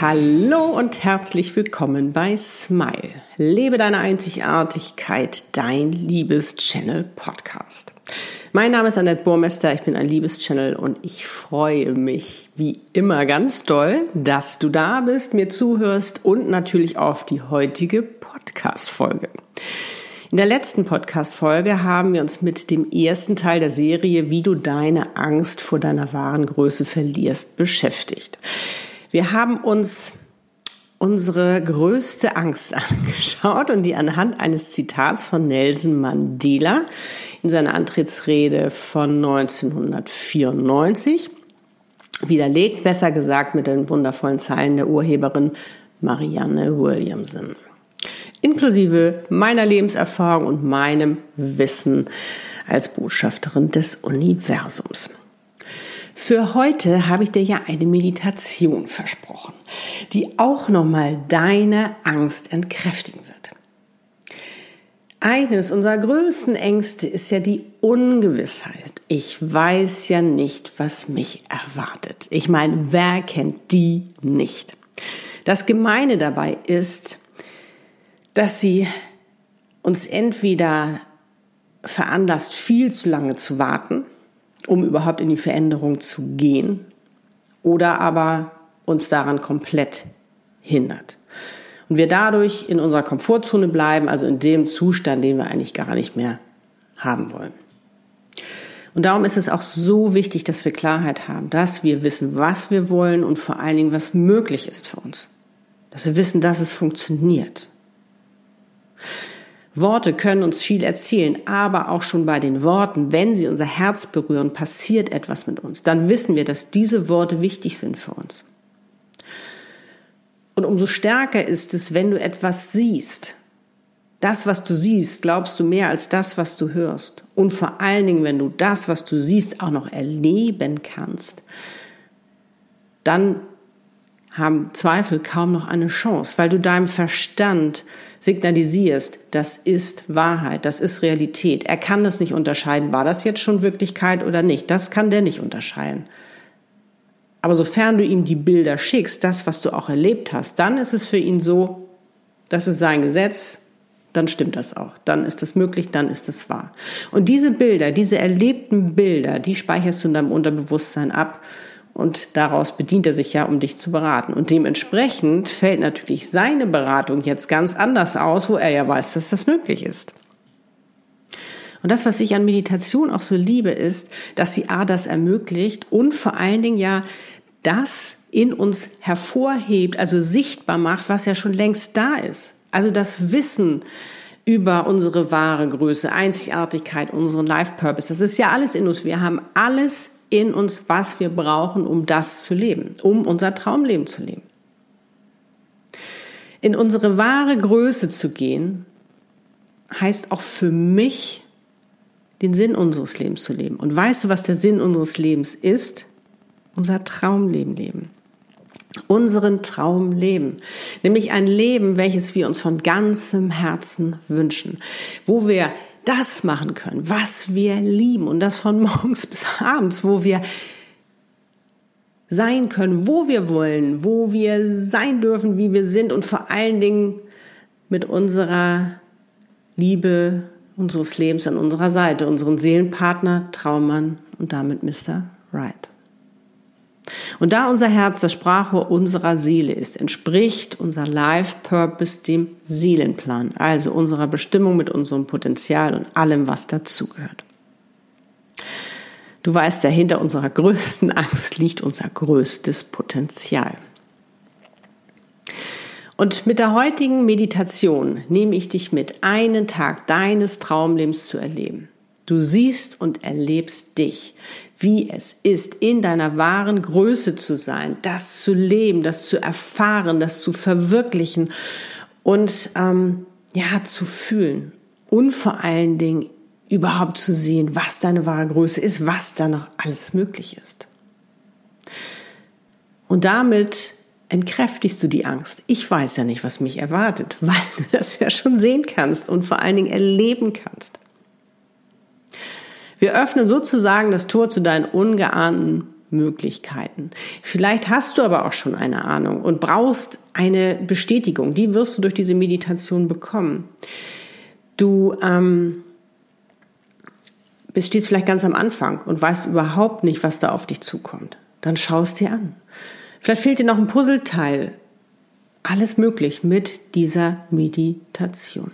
Hallo und herzlich willkommen bei Smile. Lebe deine Einzigartigkeit, dein Liebes-Channel Podcast. Mein Name ist Annette Burmester, ich bin ein Liebes-Channel und ich freue mich wie immer ganz doll, dass du da bist, mir zuhörst und natürlich auf die heutige Podcast-Folge. In der letzten Podcast-Folge haben wir uns mit dem ersten Teil der Serie, wie du deine Angst vor deiner wahren Größe verlierst, beschäftigt. Wir haben uns unsere größte Angst angeschaut und die anhand eines Zitats von Nelson Mandela in seiner Antrittsrede von 1994 widerlegt, besser gesagt mit den wundervollen Zeilen der Urheberin Marianne Williamson inklusive meiner Lebenserfahrung und meinem Wissen als Botschafterin des Universums. Für heute habe ich dir ja eine Meditation versprochen, die auch nochmal deine Angst entkräftigen wird. Eines unserer größten Ängste ist ja die Ungewissheit. Ich weiß ja nicht, was mich erwartet. Ich meine, wer kennt die nicht? Das Gemeine dabei ist, dass sie uns entweder veranlasst, viel zu lange zu warten, um überhaupt in die Veränderung zu gehen, oder aber uns daran komplett hindert. Und wir dadurch in unserer Komfortzone bleiben, also in dem Zustand, den wir eigentlich gar nicht mehr haben wollen. Und darum ist es auch so wichtig, dass wir Klarheit haben, dass wir wissen, was wir wollen und vor allen Dingen, was möglich ist für uns. Dass wir wissen, dass es funktioniert. Worte können uns viel erzählen, aber auch schon bei den Worten, wenn sie unser Herz berühren, passiert etwas mit uns. Dann wissen wir, dass diese Worte wichtig sind für uns. Und umso stärker ist es, wenn du etwas siehst. Das, was du siehst, glaubst du mehr als das, was du hörst. Und vor allen Dingen, wenn du das, was du siehst, auch noch erleben kannst, dann haben Zweifel kaum noch eine Chance, weil du deinem Verstand signalisierst, das ist Wahrheit, das ist Realität. Er kann das nicht unterscheiden, war das jetzt schon Wirklichkeit oder nicht. Das kann der nicht unterscheiden. Aber sofern du ihm die Bilder schickst, das, was du auch erlebt hast, dann ist es für ihn so, das ist sein Gesetz, dann stimmt das auch. Dann ist das möglich, dann ist es wahr. Und diese Bilder, diese erlebten Bilder, die speicherst du in deinem Unterbewusstsein ab und daraus bedient er sich ja, um dich zu beraten. Und dementsprechend fällt natürlich seine Beratung jetzt ganz anders aus, wo er ja weiß, dass das möglich ist. Und das, was ich an Meditation auch so liebe, ist, dass sie A, das ermöglicht und vor allen Dingen ja das in uns hervorhebt, also sichtbar macht, was ja schon längst da ist. Also das Wissen über unsere wahre Größe, Einzigartigkeit, unseren Life Purpose. Das ist ja alles in uns. Wir haben alles in uns, was wir brauchen, um das zu leben, um unser Traumleben zu leben. In unsere wahre Größe zu gehen, heißt auch für mich, den Sinn unseres Lebens zu leben. Und weißt du, was der Sinn unseres Lebens ist? Unser Traumleben leben. Unseren Traum leben. Nämlich ein Leben, welches wir uns von ganzem Herzen wünschen. Wo wir das machen können, was wir lieben und das von morgens bis abends, wo wir sein können, wo wir wollen, wo wir sein dürfen, wie wir sind und vor allen Dingen mit unserer Liebe unseres Lebens an unserer Seite, unseren Seelenpartner, Traummann und damit Mr. Right. Und da unser Herz das Sprachrohr unserer Seele ist, entspricht unser Life Purpose dem Seelenplan, also unserer Bestimmung mit unserem Potenzial und allem, was dazugehört. Du weißt ja, hinter unserer größten Angst liegt unser größtes Potenzial. Und mit der heutigen Meditation nehme ich dich mit, einen Tag deines Traumlebens zu erleben. Du siehst und erlebst dich, wie es ist, in deiner wahren Größe zu sein, das zu leben, das zu erfahren, das zu verwirklichen und ähm, ja zu fühlen und vor allen Dingen überhaupt zu sehen, was deine wahre Größe ist, was da noch alles möglich ist. Und damit entkräftigst du die Angst. Ich weiß ja nicht, was mich erwartet, weil du das ja schon sehen kannst und vor allen Dingen erleben kannst. Wir öffnen sozusagen das Tor zu deinen ungeahnten Möglichkeiten. Vielleicht hast du aber auch schon eine Ahnung und brauchst eine Bestätigung. Die wirst du durch diese Meditation bekommen. Du ähm, bist stehst vielleicht ganz am Anfang und weißt überhaupt nicht, was da auf dich zukommt. Dann schaust dir an. Vielleicht fehlt dir noch ein Puzzleteil. Alles möglich mit dieser Meditation.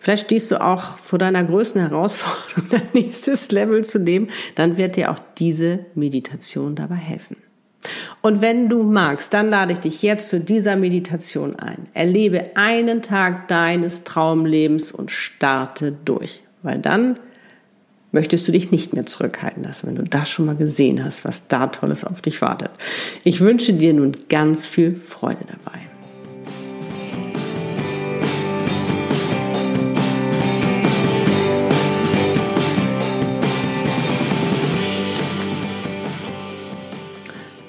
Vielleicht stehst du auch vor deiner größten Herausforderung, dein nächstes Level zu nehmen. Dann wird dir auch diese Meditation dabei helfen. Und wenn du magst, dann lade ich dich jetzt zu dieser Meditation ein. Erlebe einen Tag deines Traumlebens und starte durch. Weil dann möchtest du dich nicht mehr zurückhalten lassen, wenn du das schon mal gesehen hast, was da Tolles auf dich wartet. Ich wünsche dir nun ganz viel Freude dabei.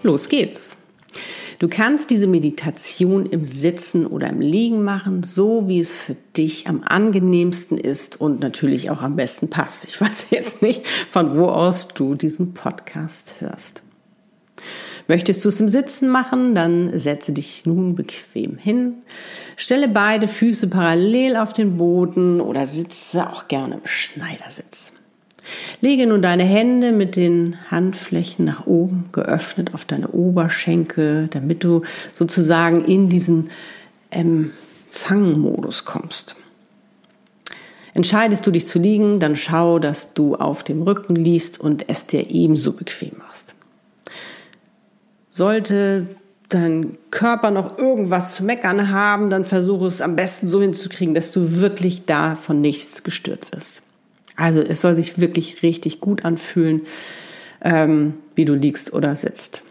Los geht's. Du kannst diese Meditation im Sitzen oder im Liegen machen, so wie es für dich am angenehmsten ist und natürlich auch am besten passt. Ich weiß jetzt nicht, von wo aus du diesen Podcast hörst. Möchtest du es im Sitzen machen, dann setze dich nun bequem hin. Stelle beide Füße parallel auf den Boden oder sitze auch gerne im Schneidersitz. Lege nun deine Hände mit den Handflächen nach oben geöffnet auf deine Oberschenkel, damit du sozusagen in diesen Empfangmodus kommst. Entscheidest du dich zu liegen, dann schau, dass du auf dem Rücken liegst und es dir ebenso bequem machst. Sollte dein Körper noch irgendwas zu meckern haben, dann versuche es am besten so hinzukriegen, dass du wirklich da von nichts gestört wirst. Also es soll sich wirklich richtig gut anfühlen, ähm, wie du liegst oder sitzt.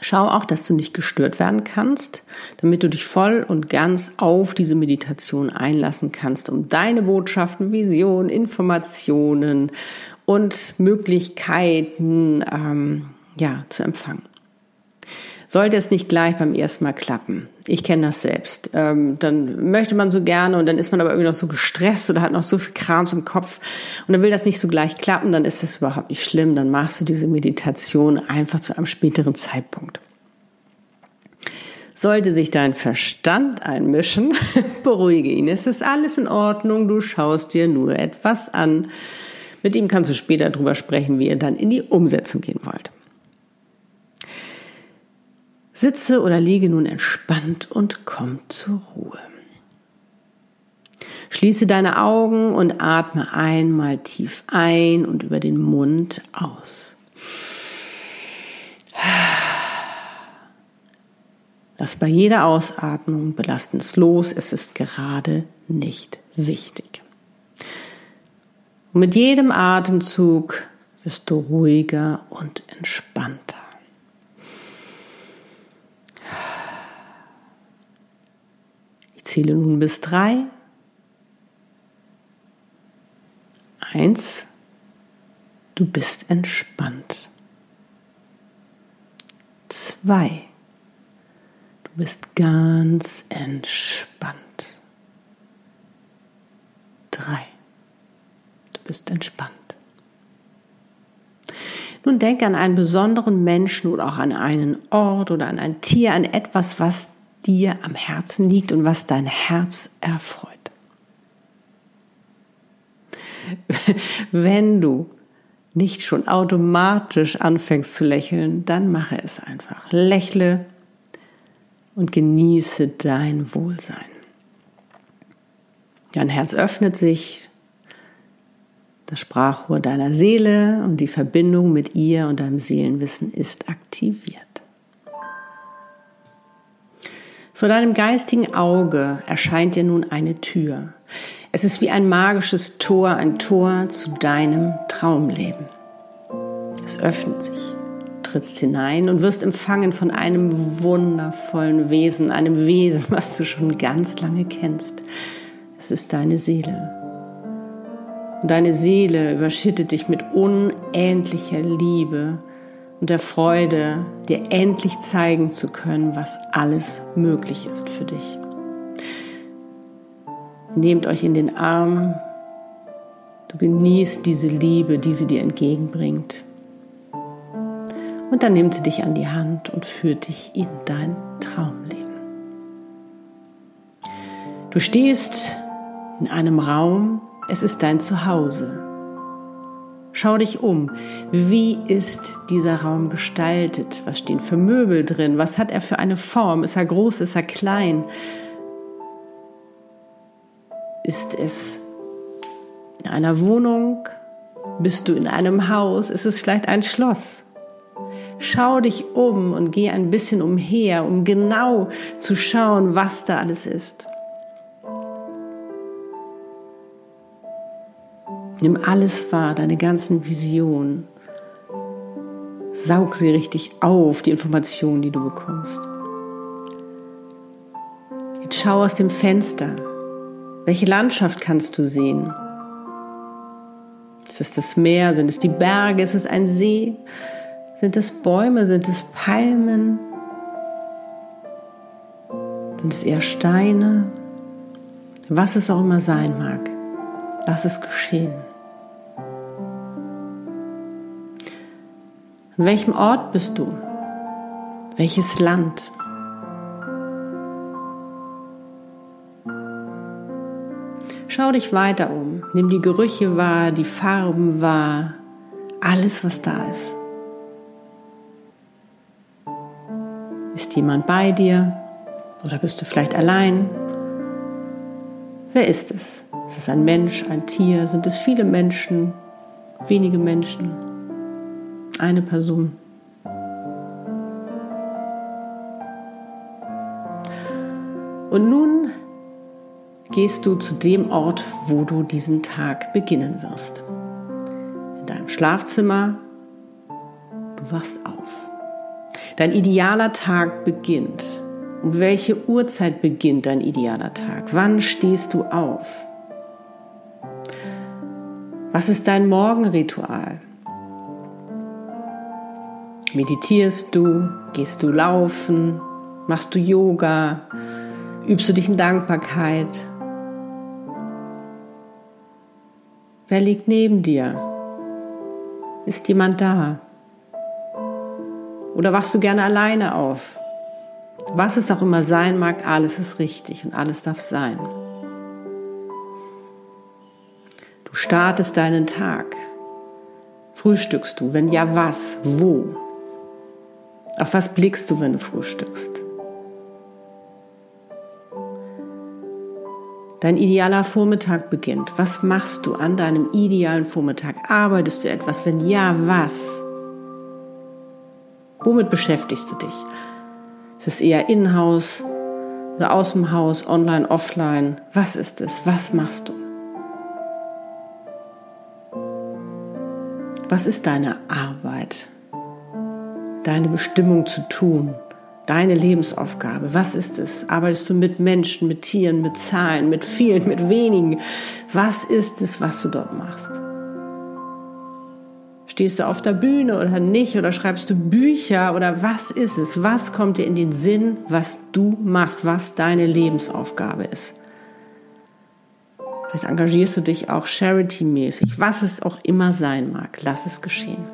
Schau auch, dass du nicht gestört werden kannst, damit du dich voll und ganz auf diese Meditation einlassen kannst, um deine Botschaften, Visionen, Informationen und Möglichkeiten ähm, ja, zu empfangen sollte es nicht gleich beim ersten Mal klappen. Ich kenne das selbst. Ähm, dann möchte man so gerne und dann ist man aber irgendwie noch so gestresst oder hat noch so viel Krams im Kopf und dann will das nicht so gleich klappen, dann ist das überhaupt nicht schlimm. Dann machst du diese Meditation einfach zu einem späteren Zeitpunkt. Sollte sich dein Verstand einmischen, beruhige ihn. Es ist alles in Ordnung, du schaust dir nur etwas an. Mit ihm kannst du später drüber sprechen, wie ihr dann in die Umsetzung gehen wollt. Sitze oder liege nun entspannt und komm zur Ruhe. Schließe deine Augen und atme einmal tief ein und über den Mund aus. Lass bei jeder Ausatmung belastendes los, es ist gerade nicht wichtig. Und mit jedem Atemzug wirst du ruhiger und entspannter. Zähle nun bis drei. Eins, du bist entspannt. Zwei, du bist ganz entspannt. Drei, du bist entspannt. Nun denk an einen besonderen Menschen oder auch an einen Ort oder an ein Tier, an etwas, was dir am Herzen liegt und was dein Herz erfreut. Wenn du nicht schon automatisch anfängst zu lächeln, dann mache es einfach. Lächle und genieße dein Wohlsein. Dein Herz öffnet sich, das Sprachrohr deiner Seele und die Verbindung mit ihr und deinem Seelenwissen ist aktiviert. Vor deinem geistigen Auge erscheint dir nun eine Tür. Es ist wie ein magisches Tor, ein Tor zu deinem Traumleben. Es öffnet sich, trittst hinein und wirst empfangen von einem wundervollen Wesen, einem Wesen, was du schon ganz lange kennst. Es ist deine Seele. Und deine Seele überschüttet dich mit unendlicher Liebe und der Freude, dir endlich zeigen zu können, was alles möglich ist für dich. Nehmt euch in den Arm, du genießt diese Liebe, die sie dir entgegenbringt. Und dann nimmt sie dich an die Hand und führt dich in dein Traumleben. Du stehst in einem Raum, es ist dein Zuhause. Schau dich um. Wie ist dieser Raum gestaltet? Was stehen für Möbel drin? Was hat er für eine Form? Ist er groß? Ist er klein? Ist es in einer Wohnung? Bist du in einem Haus? Ist es vielleicht ein Schloss? Schau dich um und geh ein bisschen umher, um genau zu schauen, was da alles ist. Nimm alles wahr, deine ganzen Visionen. Saug sie richtig auf, die Informationen, die du bekommst. Jetzt schau aus dem Fenster. Welche Landschaft kannst du sehen? Ist es das Meer? Sind es die Berge? Ist es ein See? Sind es Bäume? Sind es Palmen? Sind es eher Steine? Was es auch immer sein mag, lass es geschehen. An welchem Ort bist du? Welches Land? Schau dich weiter um. Nimm die Gerüche wahr, die Farben wahr, alles, was da ist. Ist jemand bei dir? Oder bist du vielleicht allein? Wer ist es? Ist es ein Mensch, ein Tier? Sind es viele Menschen? Wenige Menschen? Eine Person. Und nun gehst du zu dem Ort, wo du diesen Tag beginnen wirst. In deinem Schlafzimmer. Du wachst auf. Dein idealer Tag beginnt. Um welche Uhrzeit beginnt dein idealer Tag? Wann stehst du auf? Was ist dein Morgenritual? Meditierst du? Gehst du laufen? Machst du Yoga? Übst du dich in Dankbarkeit? Wer liegt neben dir? Ist jemand da? Oder wachst du gerne alleine auf? Was es auch immer sein mag, alles ist richtig und alles darf sein. Du startest deinen Tag. Frühstückst du? Wenn ja, was? Wo? Auf was blickst du, wenn du frühstückst? Dein idealer Vormittag beginnt. Was machst du an deinem idealen Vormittag? Arbeitest du etwas? Wenn ja, was? Womit beschäftigst du dich? Ist es eher in-house oder aus dem Haus, online, offline? Was ist es? Was machst du? Was ist deine Arbeit? Deine Bestimmung zu tun, deine Lebensaufgabe. Was ist es? Arbeitest du mit Menschen, mit Tieren, mit Zahlen, mit vielen, mit wenigen? Was ist es, was du dort machst? Stehst du auf der Bühne oder nicht? Oder schreibst du Bücher? Oder was ist es? Was kommt dir in den Sinn, was du machst, was deine Lebensaufgabe ist? Vielleicht engagierst du dich auch charity-mäßig, was es auch immer sein mag. Lass es geschehen.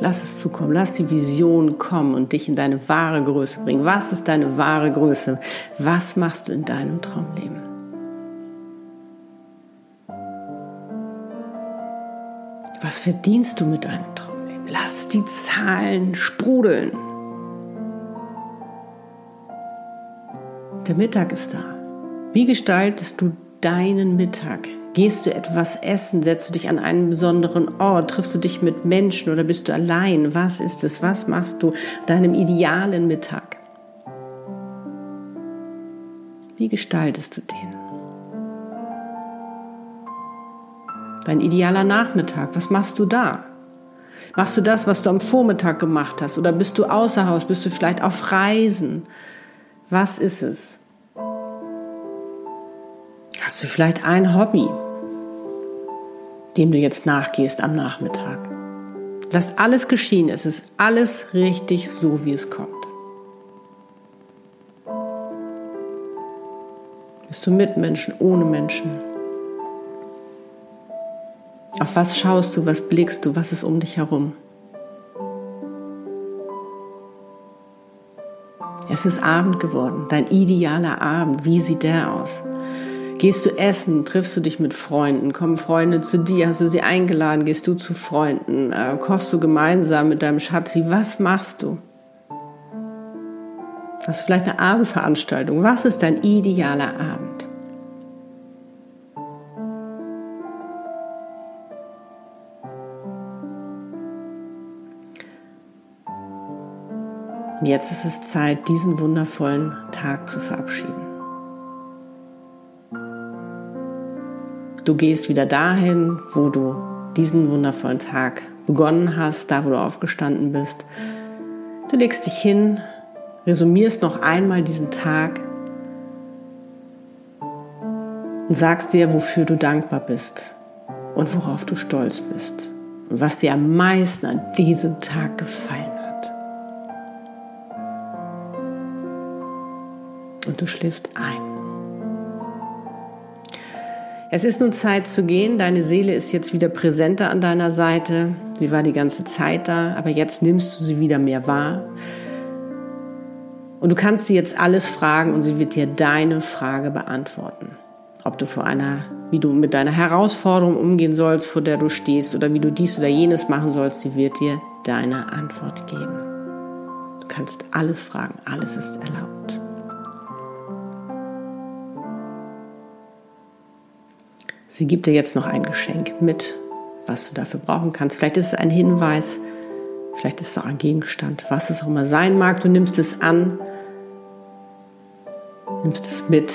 Lass es zukommen. Lass die Vision kommen und dich in deine wahre Größe bringen. Was ist deine wahre Größe? Was machst du in deinem Traumleben? Was verdienst du mit deinem Traumleben? Lass die Zahlen sprudeln. Der Mittag ist da. Wie gestaltest du deinen Mittag? Gehst du etwas essen? Setzt du dich an einen besonderen Ort? Triffst du dich mit Menschen oder bist du allein? Was ist es? Was machst du deinem idealen Mittag? Wie gestaltest du den? Dein idealer Nachmittag, was machst du da? Machst du das, was du am Vormittag gemacht hast? Oder bist du außer Haus? Bist du vielleicht auf Reisen? Was ist es? Hast du vielleicht ein Hobby, dem du jetzt nachgehst am Nachmittag? Lass alles geschehen. Es ist alles richtig so, wie es kommt. Bist du mit Menschen, ohne Menschen? Auf was schaust du, was blickst du, was ist um dich herum? Es ist Abend geworden, dein idealer Abend. Wie sieht der aus? Gehst du essen? Triffst du dich mit Freunden? Kommen Freunde zu dir? Hast du sie eingeladen? Gehst du zu Freunden? Äh, kochst du gemeinsam mit deinem Schatzi? Was machst du? Was vielleicht eine Abendveranstaltung? Was ist dein idealer Abend? Und jetzt ist es Zeit, diesen wundervollen Tag zu verabschieden. Du gehst wieder dahin, wo du diesen wundervollen Tag begonnen hast, da wo du aufgestanden bist. Du legst dich hin, resumierst noch einmal diesen Tag und sagst dir, wofür du dankbar bist und worauf du stolz bist und was dir am meisten an diesem Tag gefallen hat. und du schläfst ein. Es ist nun Zeit zu gehen. Deine Seele ist jetzt wieder präsenter an deiner Seite. Sie war die ganze Zeit da, aber jetzt nimmst du sie wieder mehr wahr. Und du kannst sie jetzt alles fragen und sie wird dir deine Frage beantworten. Ob du vor einer, wie du mit deiner Herausforderung umgehen sollst, vor der du stehst, oder wie du dies oder jenes machen sollst, die wird dir deine Antwort geben. Du kannst alles fragen, alles ist erlaubt. Sie gibt dir jetzt noch ein Geschenk mit, was du dafür brauchen kannst. Vielleicht ist es ein Hinweis, vielleicht ist es auch ein Gegenstand, was es auch immer sein mag. Du nimmst es an, nimmst es mit,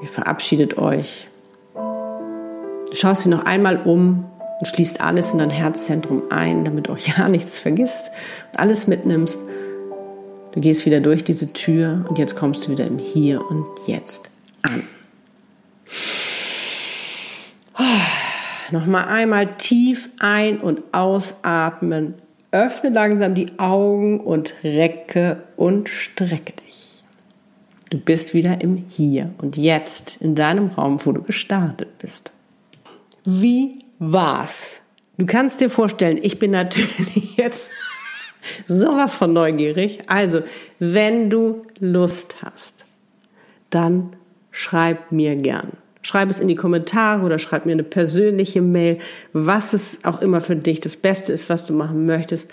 ihr verabschiedet euch. Du schaust dich noch einmal um und schließt alles in dein Herzzentrum ein, damit auch ja nichts vergisst und alles mitnimmst. Du gehst wieder durch diese Tür und jetzt kommst du wieder in Hier und Jetzt an. Nochmal einmal tief ein- und ausatmen. Öffne langsam die Augen und recke und strecke dich. Du bist wieder im Hier und Jetzt in deinem Raum, wo du gestartet bist. Wie war's? Du kannst dir vorstellen, ich bin natürlich jetzt sowas von neugierig. Also, wenn du Lust hast, dann schreib mir gern. Schreib es in die Kommentare oder schreib mir eine persönliche Mail, was es auch immer für dich das Beste ist, was du machen möchtest.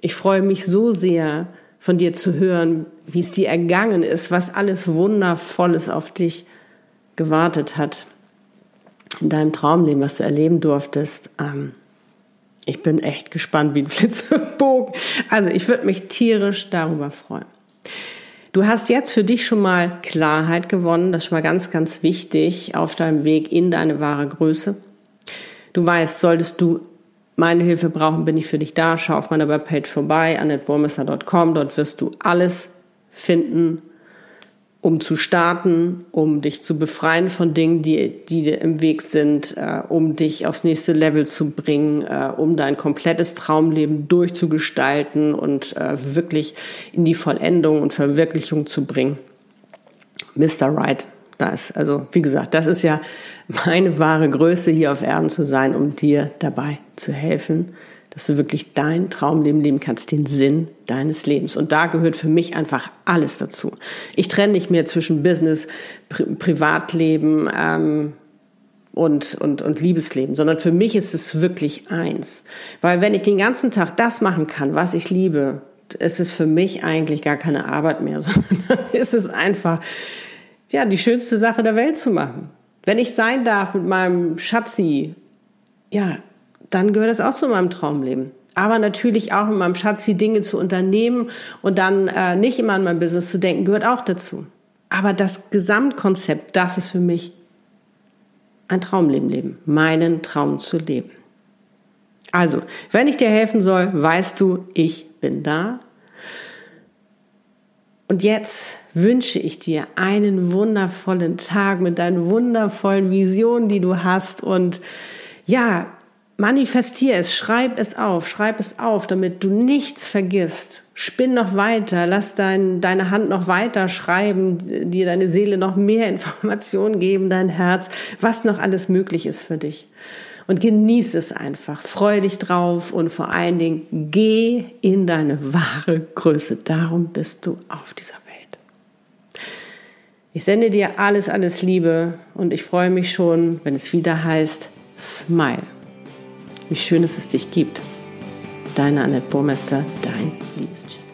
Ich freue mich so sehr, von dir zu hören, wie es dir ergangen ist, was alles Wundervolles auf dich gewartet hat in deinem Traumleben, was du erleben durftest. Ähm, ich bin echt gespannt wie ein Flitzebogen. Also ich würde mich tierisch darüber freuen. Du hast jetzt für dich schon mal Klarheit gewonnen, das ist schon mal ganz, ganz wichtig auf deinem Weg in deine wahre Größe. Du weißt, solltest du meine Hilfe brauchen, bin ich für dich da. Schau auf meiner Webpage vorbei, annetburmesser.com. Dort wirst du alles finden, um zu starten, um dich zu befreien von Dingen, die, die dir im Weg sind, äh, um dich aufs nächste Level zu bringen, äh, um dein komplettes Traumleben durchzugestalten und äh, wirklich in die Vollendung und Verwirklichung zu bringen. Mr. Right, da ist, also wie gesagt, das ist ja meine wahre Größe, hier auf Erden zu sein, um dir dabei zu helfen, dass du wirklich dein Traumleben leben kannst, den Sinn deines Lebens. Und da gehört für mich einfach alles dazu. Ich trenne nicht mehr zwischen Business, Pri Privatleben ähm, und, und, und Liebesleben, sondern für mich ist es wirklich eins. Weil wenn ich den ganzen Tag das machen kann, was ich liebe, ist es für mich eigentlich gar keine Arbeit mehr, sondern ist es einfach, ja, die schönste Sache der Welt zu machen. Wenn ich sein darf mit meinem Schatzi, ja, dann gehört das auch zu meinem Traumleben. Aber natürlich auch mit meinem Schatz die Dinge zu unternehmen und dann äh, nicht immer an mein Business zu denken, gehört auch dazu. Aber das Gesamtkonzept, das ist für mich ein Traumleben leben, meinen Traum zu leben. Also, wenn ich dir helfen soll, weißt du, ich bin da. Und jetzt wünsche ich dir einen wundervollen Tag mit deinen wundervollen Visionen, die du hast und ja, Manifestier es, schreib es auf, schreib es auf, damit du nichts vergisst. Spinn noch weiter, lass dein, deine Hand noch weiter schreiben, dir deine Seele noch mehr Informationen geben, dein Herz, was noch alles möglich ist für dich. Und genieß es einfach. Freu dich drauf und vor allen Dingen geh in deine wahre Größe. Darum bist du auf dieser Welt. Ich sende dir alles, alles Liebe und ich freue mich schon, wenn es wieder heißt Smile. Wie schön es es dich gibt. Deine Annette Burmester, dein Liebeschef.